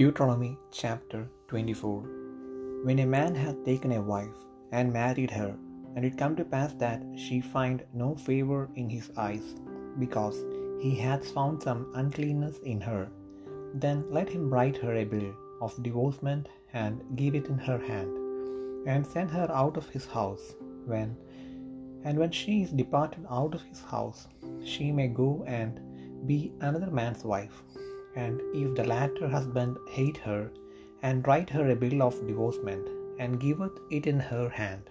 Deuteronomy chapter 24 When a man hath taken a wife and married her, and it come to pass that she find no favour in his eyes, because he hath found some uncleanness in her, then let him write her a bill of divorcement and give it in her hand, and send her out of his house. When and when she is departed out of his house, she may go and be another man's wife. And if the latter husband hate her, and write her a bill of divorcement, and giveth it in her hand,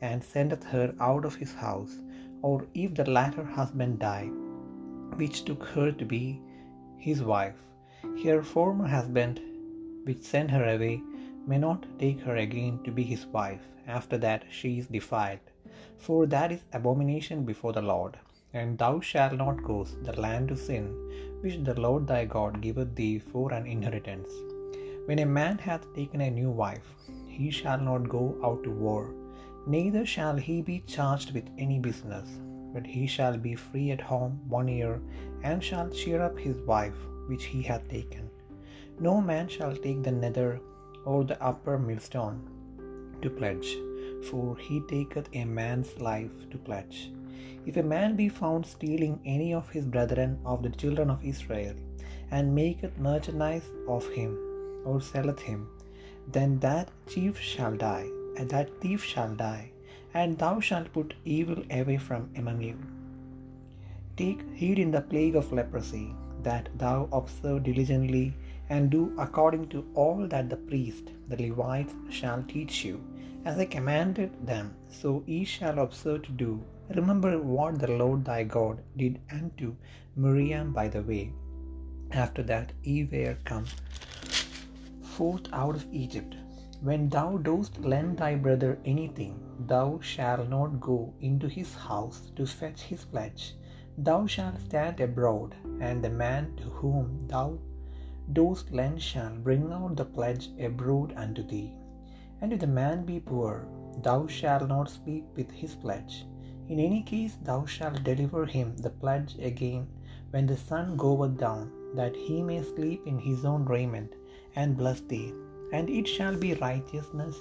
and sendeth her out of his house, or if the latter husband die, which took her to be his wife, her former husband, which sent her away, may not take her again to be his wife after that she is defiled, for that is abomination before the Lord. And thou shalt not cause the land to sin, which the Lord thy God giveth thee for an inheritance. When a man hath taken a new wife, he shall not go out to war, neither shall he be charged with any business, but he shall be free at home one year, and shall cheer up his wife which he hath taken. No man shall take the nether or the upper millstone to pledge, for he taketh a man's life to pledge. If a man be found stealing any of his brethren of the children of Israel, and maketh merchandise of him, or selleth him, then that chief shall die, and that thief shall die, and thou shalt put evil away from among you. Take heed in the plague of leprosy, that thou observe diligently, and do according to all that the priest, the Levites, shall teach you, as I commanded them, so ye shall observe to do. Remember what the Lord thy God did unto Miriam by the way, after that ye were come forth out of Egypt. When thou dost lend thy brother anything, thou shalt not go into his house to fetch his pledge. Thou shalt stand abroad, and the man to whom thou dost lend shall bring out the pledge abroad unto thee. And if the man be poor, thou shalt not speak with his pledge. In any case, thou shalt deliver him the pledge again when the sun goeth down, that he may sleep in his own raiment, and bless thee. And it shall be righteousness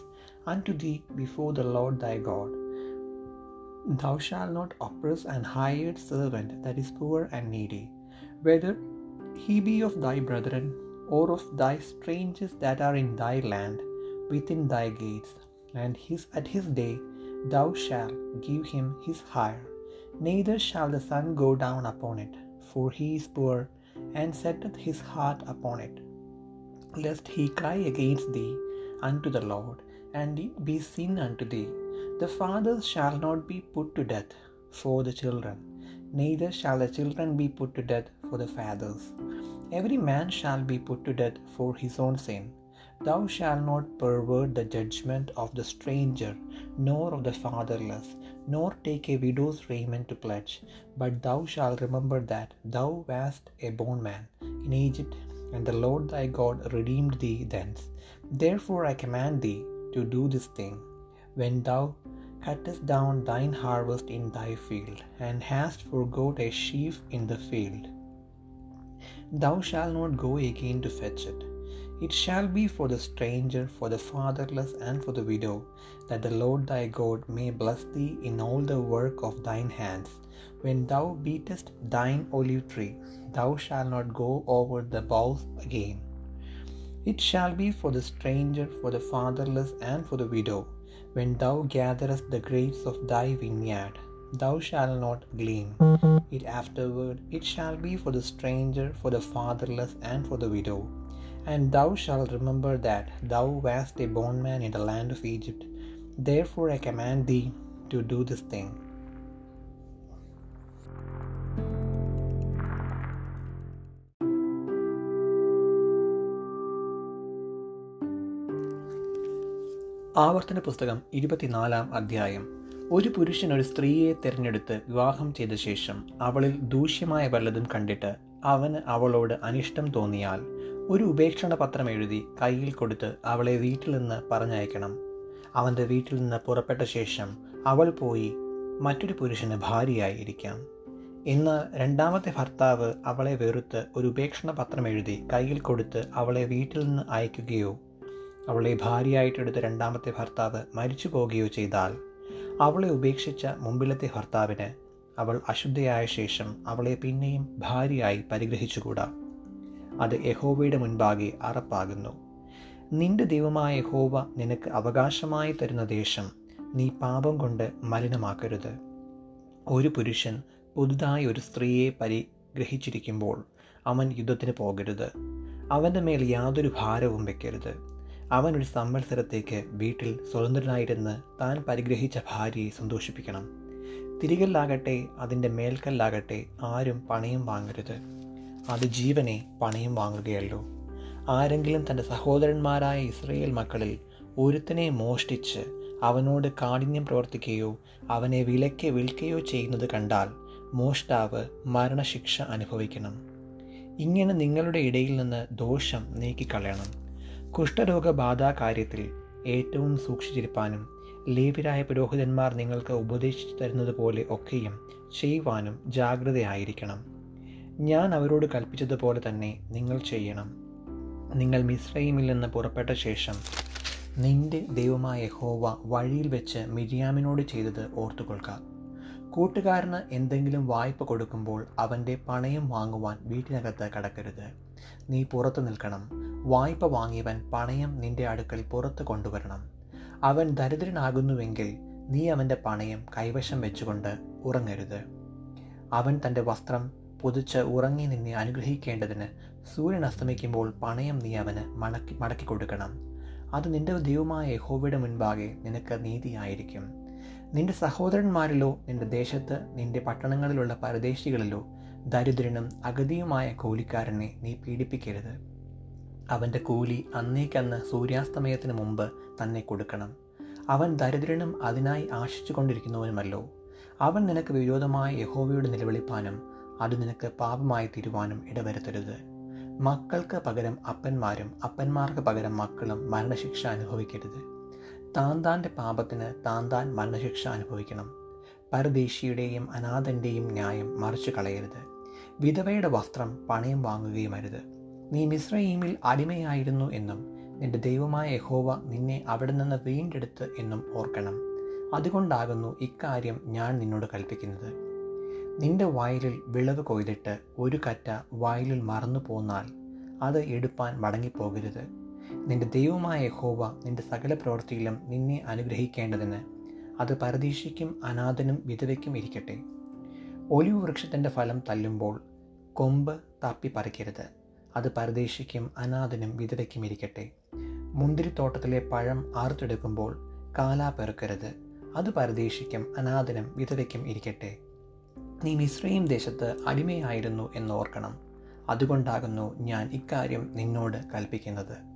unto thee before the Lord thy God. Thou shalt not oppress an hired servant that is poor and needy, whether he be of thy brethren, or of thy strangers that are in thy land, within thy gates, and his at his day thou shalt give him his hire. Neither shall the sun go down upon it, for he is poor, and setteth his heart upon it, lest he cry against thee unto the Lord, and it be sin unto thee. The fathers shall not be put to death for the children, neither shall the children be put to death for the fathers. Every man shall be put to death for his own sin. Thou shalt not pervert the judgment of the stranger, nor of the fatherless, nor take a widow's raiment to pledge. But thou shalt remember that thou wast a bondman in Egypt, and the Lord thy God redeemed thee thence. Therefore I command thee to do this thing. When thou cuttest down thine harvest in thy field, and hast forgot a sheaf in the field, thou shalt not go again to fetch it. It shall be for the stranger, for the fatherless, and for the widow, that the Lord thy God may bless thee in all the work of thine hands. When thou beatest thine olive tree, thou shalt not go over the boughs again. It shall be for the stranger, for the fatherless, and for the widow. When thou gatherest the grapes of thy vineyard, thou shalt not glean it afterward. It shall be for the stranger, for the fatherless, and for the widow. And thou shalt remember that thou wast a bondman in the land of Egypt. Therefore I command thee to do this thing. ആവർത്തന പുസ്തകം ഇരുപത്തിനാലാം അധ്യായം ഒരു പുരുഷൻ ഒരു സ്ത്രീയെ തിരഞ്ഞെടുത്ത് വിവാഹം ചെയ്ത ശേഷം അവളിൽ ദൂഷ്യമായ വല്ലതും കണ്ടിട്ട് അവന് അവളോട് അനിഷ്ടം തോന്നിയാൽ ഒരു ഉപേക്ഷണ പത്രം എഴുതി കയ്യിൽ കൊടുത്ത് അവളെ വീട്ടിൽ നിന്ന് പറഞ്ഞയക്കണം. അവന്റെ വീട്ടിൽ നിന്ന് പുറപ്പെട്ട ശേഷം അവൾ പോയി മറ്റൊരു പുരുഷന് ഭാര്യയായി ഇരിക്കാം ഇന്ന് രണ്ടാമത്തെ ഭർത്താവ് അവളെ വെറുത്ത് ഒരു ഉപേക്ഷണ പത്രം എഴുതി കയ്യിൽ കൊടുത്ത് അവളെ വീട്ടിൽ നിന്ന് അയക്കുകയോ അവളെ ഭാര്യയായിട്ടെടുത്ത രണ്ടാമത്തെ ഭർത്താവ് മരിച്ചു പോകുകയോ ചെയ്താൽ അവളെ ഉപേക്ഷിച്ച മുമ്പിലത്തെ ഭർത്താവിന് അവൾ അശുദ്ധയായ ശേഷം അവളെ പിന്നെയും ഭാര്യയായി പരിഗ്രഹിച്ചുകൂടാ. അത് യഹോവയുടെ മുൻപാകെ അറപ്പാകുന്നു. നിന്റെ ദൈവമായ യഹോവ നിനക്ക് അവകാശമായി തരുന്ന ദേശം നീ പാപം കൊണ്ട് മലിനമാക്കരുത്. ഒരു പുരുഷൻ പുതുതായി ഒരു സ്ത്രീയെ പരിഗ്രഹിച്ചിരിക്കുമ്പോൾ അവൻ യുദ്ധത്തിന് പോകരുത്. അവന്റെ മേൽ യാതൊരു ഭാരവും വെക്കരുത്. അവൻ ഒരു സംവത്സരത്തേക്ക് വീട്ടിൽ സ്വതന്ത്രനായിരുന്ന് താൻ പരിഗ്രഹിച്ച ഭാര്യയെ സന്തോഷിപ്പിക്കണം. തിരികല്ലാകട്ടെ അതിന്റെ മേൽക്കല്ലാകട്ടെ ആരും പണയം വാങ്ങരുത്. അത് ജീവനെ പണയം വാങ്ങുകയല്ലോ. ആരെങ്കിലും തന്റെ സഹോദരന്മാരായ ഇസ്രയേൽ മക്കളിൽ ഒരുത്തനെ മോഷ്ടിച്ച് അവനോട് കാഠിന്യം പ്രവർത്തിക്കുകയോ അവനെ വിലയ്ക്ക് വിൽക്കുകയോ ചെയ്യുന്നത് കണ്ടാൽ മോഷ്ടാവ് മരണശിക്ഷ അനുഭവിക്കണം. ഇങ്ങനെ നിങ്ങളുടെ ഇടയിൽ നിന്ന് ദോഷം നീക്കിക്കളയണം. കുഷ്ഠരോഗബാധ കാര്യത്തിൽ ഏറ്റവും സൂക്ഷിച്ചിരിപ്പാനും ലേവിരായ പുരോഹിതന്മാർ നിങ്ങൾക്ക് ഉപദേശിച്ചു തരുന്നത് പോലെ ഒക്കെയും ചെയ്യുവാനും ജാഗ്രതയായിരിക്കണം. ഞാൻ അവരോട് കൽപ്പിച്ചതുപോലെ തന്നെ നിങ്ങൾ ചെയ്യണം. നിങ്ങൾ മിശ്രയിമിൽ നിന്ന് പുറപ്പെട്ട ശേഷം നിന്റെ ദൈവമായ ഹോവ വഴിയിൽ വെച്ച് മിരിയാമിനോട് ചെയ്തത് ഓർത്തുകൊള്ളുക കൂട്ടുകാരന് എന്തെങ്കിലും വായ്പ കൊടുക്കുമ്പോൾ അവന്റെ പണയം വാങ്ങുവാൻ വീട്ടിനകത്ത് കടക്കരുത്. നീ പുറത്തു നിൽക്കണം. വായ്പ വാങ്ങിയവൻ പണയം നിന്റെ അടുക്കൽ പുറത്ത് കൊണ്ടുവരണം. അവൻ ദരിദ്രനാകുന്നുവെങ്കിൽ നീ അവന്റെ പണയം കൈവശം വെച്ചുകൊണ്ട് ഉറങ്ങരുത്. അവൻ തന്റെ വസ്ത്രം പുതുച്ച് ഉറങ്ങി നിന്നെ അനുഗ്രഹിക്കേണ്ടതിന് സൂര്യൻ അസ്തമിക്കുമ്പോൾ പണയം നീ അവന് മടക്കി മടക്കി കൊടുക്കണം. അത് നിന്റെ ദൈവമായ യഹോവയുടെ മുൻപാകെ നിനക്ക് നീതിയായിരിക്കും. നിന്റെ സഹോദരന്മാരിലോ നിന്റെ ദേശത്ത് നിന്റെ പട്ടണങ്ങളിലുള്ള പരദേശികളിലോ ദരിദ്രനും അഗതിയുമായ കൂലിക്കാരനെ നീ പീഡിപ്പിക്കരുത്. അവന്റെ കൂലി അന്നേക്കന്ന് സൂര്യാസ്തമയത്തിന് മുമ്പ് തന്നെ കൊടുക്കണം. അവൻ ദരിദ്രനും അതിനായി ആശിച്ചു കൊണ്ടിരിക്കുന്നവനുമല്ലോ അവൻ നിനക്ക് വിരോധമായ യഹോവയോട് നിലവിളിപ്പാനും അത് നിനക്ക് പാപമായി തീരുവാനും ഇടവരുത്തരുത്. മക്കൾക്ക് പകരം അപ്പന്മാരും അപ്പന്മാർക്ക് പകരം മക്കളും മരണശിക്ഷ അനുഭവിക്കരുത്. താൻ താന്റെ പാപത്തിന് താൻ താൻ മരണശിക്ഷ അനുഭവിക്കണം. പരദേശിയുടെയും അനാഥന്റെയും ന്യായം മറിച്ചു കളയരുത്. വിധവയുടെ വസ്ത്രം പണയം വാങ്ങുകയും അരുത്. നീ മിശ്രയീമിൽ അടിമയായിരുന്നു എന്നും നിന്റെ ദൈവമായ യഹോവ നിന്നെ അവിടെ നിന്ന് വീണ്ടെടുത്ത് എന്നും ഓർക്കണം. അതുകൊണ്ടാകുന്നു ഇക്കാര്യം ഞാൻ നിന്നോട് കൽപ്പിക്കുന്നത്. നിന്റെ വയലിൽ വിളവ് കൊയ്തിട്ട് ഒരു കറ്റ വയലിൽ മറന്നു പോന്നാൽ അത് എടുപ്പാൻ മടങ്ങിപ്പോകരുത്. നിന്റെ ദൈവമായ ഹോവ നിന്റെ സകല പ്രവൃത്തിയിലും നിന്നെ അനുഗ്രഹിക്കേണ്ടതിന് അത് പരദീശയ്ക്കും അനാഥനും വിധവയ്ക്കും ഇരിക്കട്ടെ. ഒലിവ് വൃക്ഷത്തിന്റെ ഫലം തല്ലുമ്പോൾ കൊമ്പ് തപ്പി പറിക്കരുത് അത് പരദേശിക്കും അനാഥനും വിധവയ്ക്കും ഇരിക്കട്ടെ. മുന്തിരിത്തോട്ടത്തിലെ പഴം ആർത്തെടുക്കുമ്പോൾ കാലാ പെറുക്കരുത്. അത് പരദേശിക്കും അനാഥനും വിധവയ്ക്കും ഇരിക്കട്ടെ. നീ മിശ്രയും ദേശത്ത് അടിമയായിരുന്നു എന്നോർക്കണം അതുകൊണ്ടാകുന്നു ഞാൻ ഇക്കാര്യം നിന്നോട് കൽപ്പിക്കുന്നത്.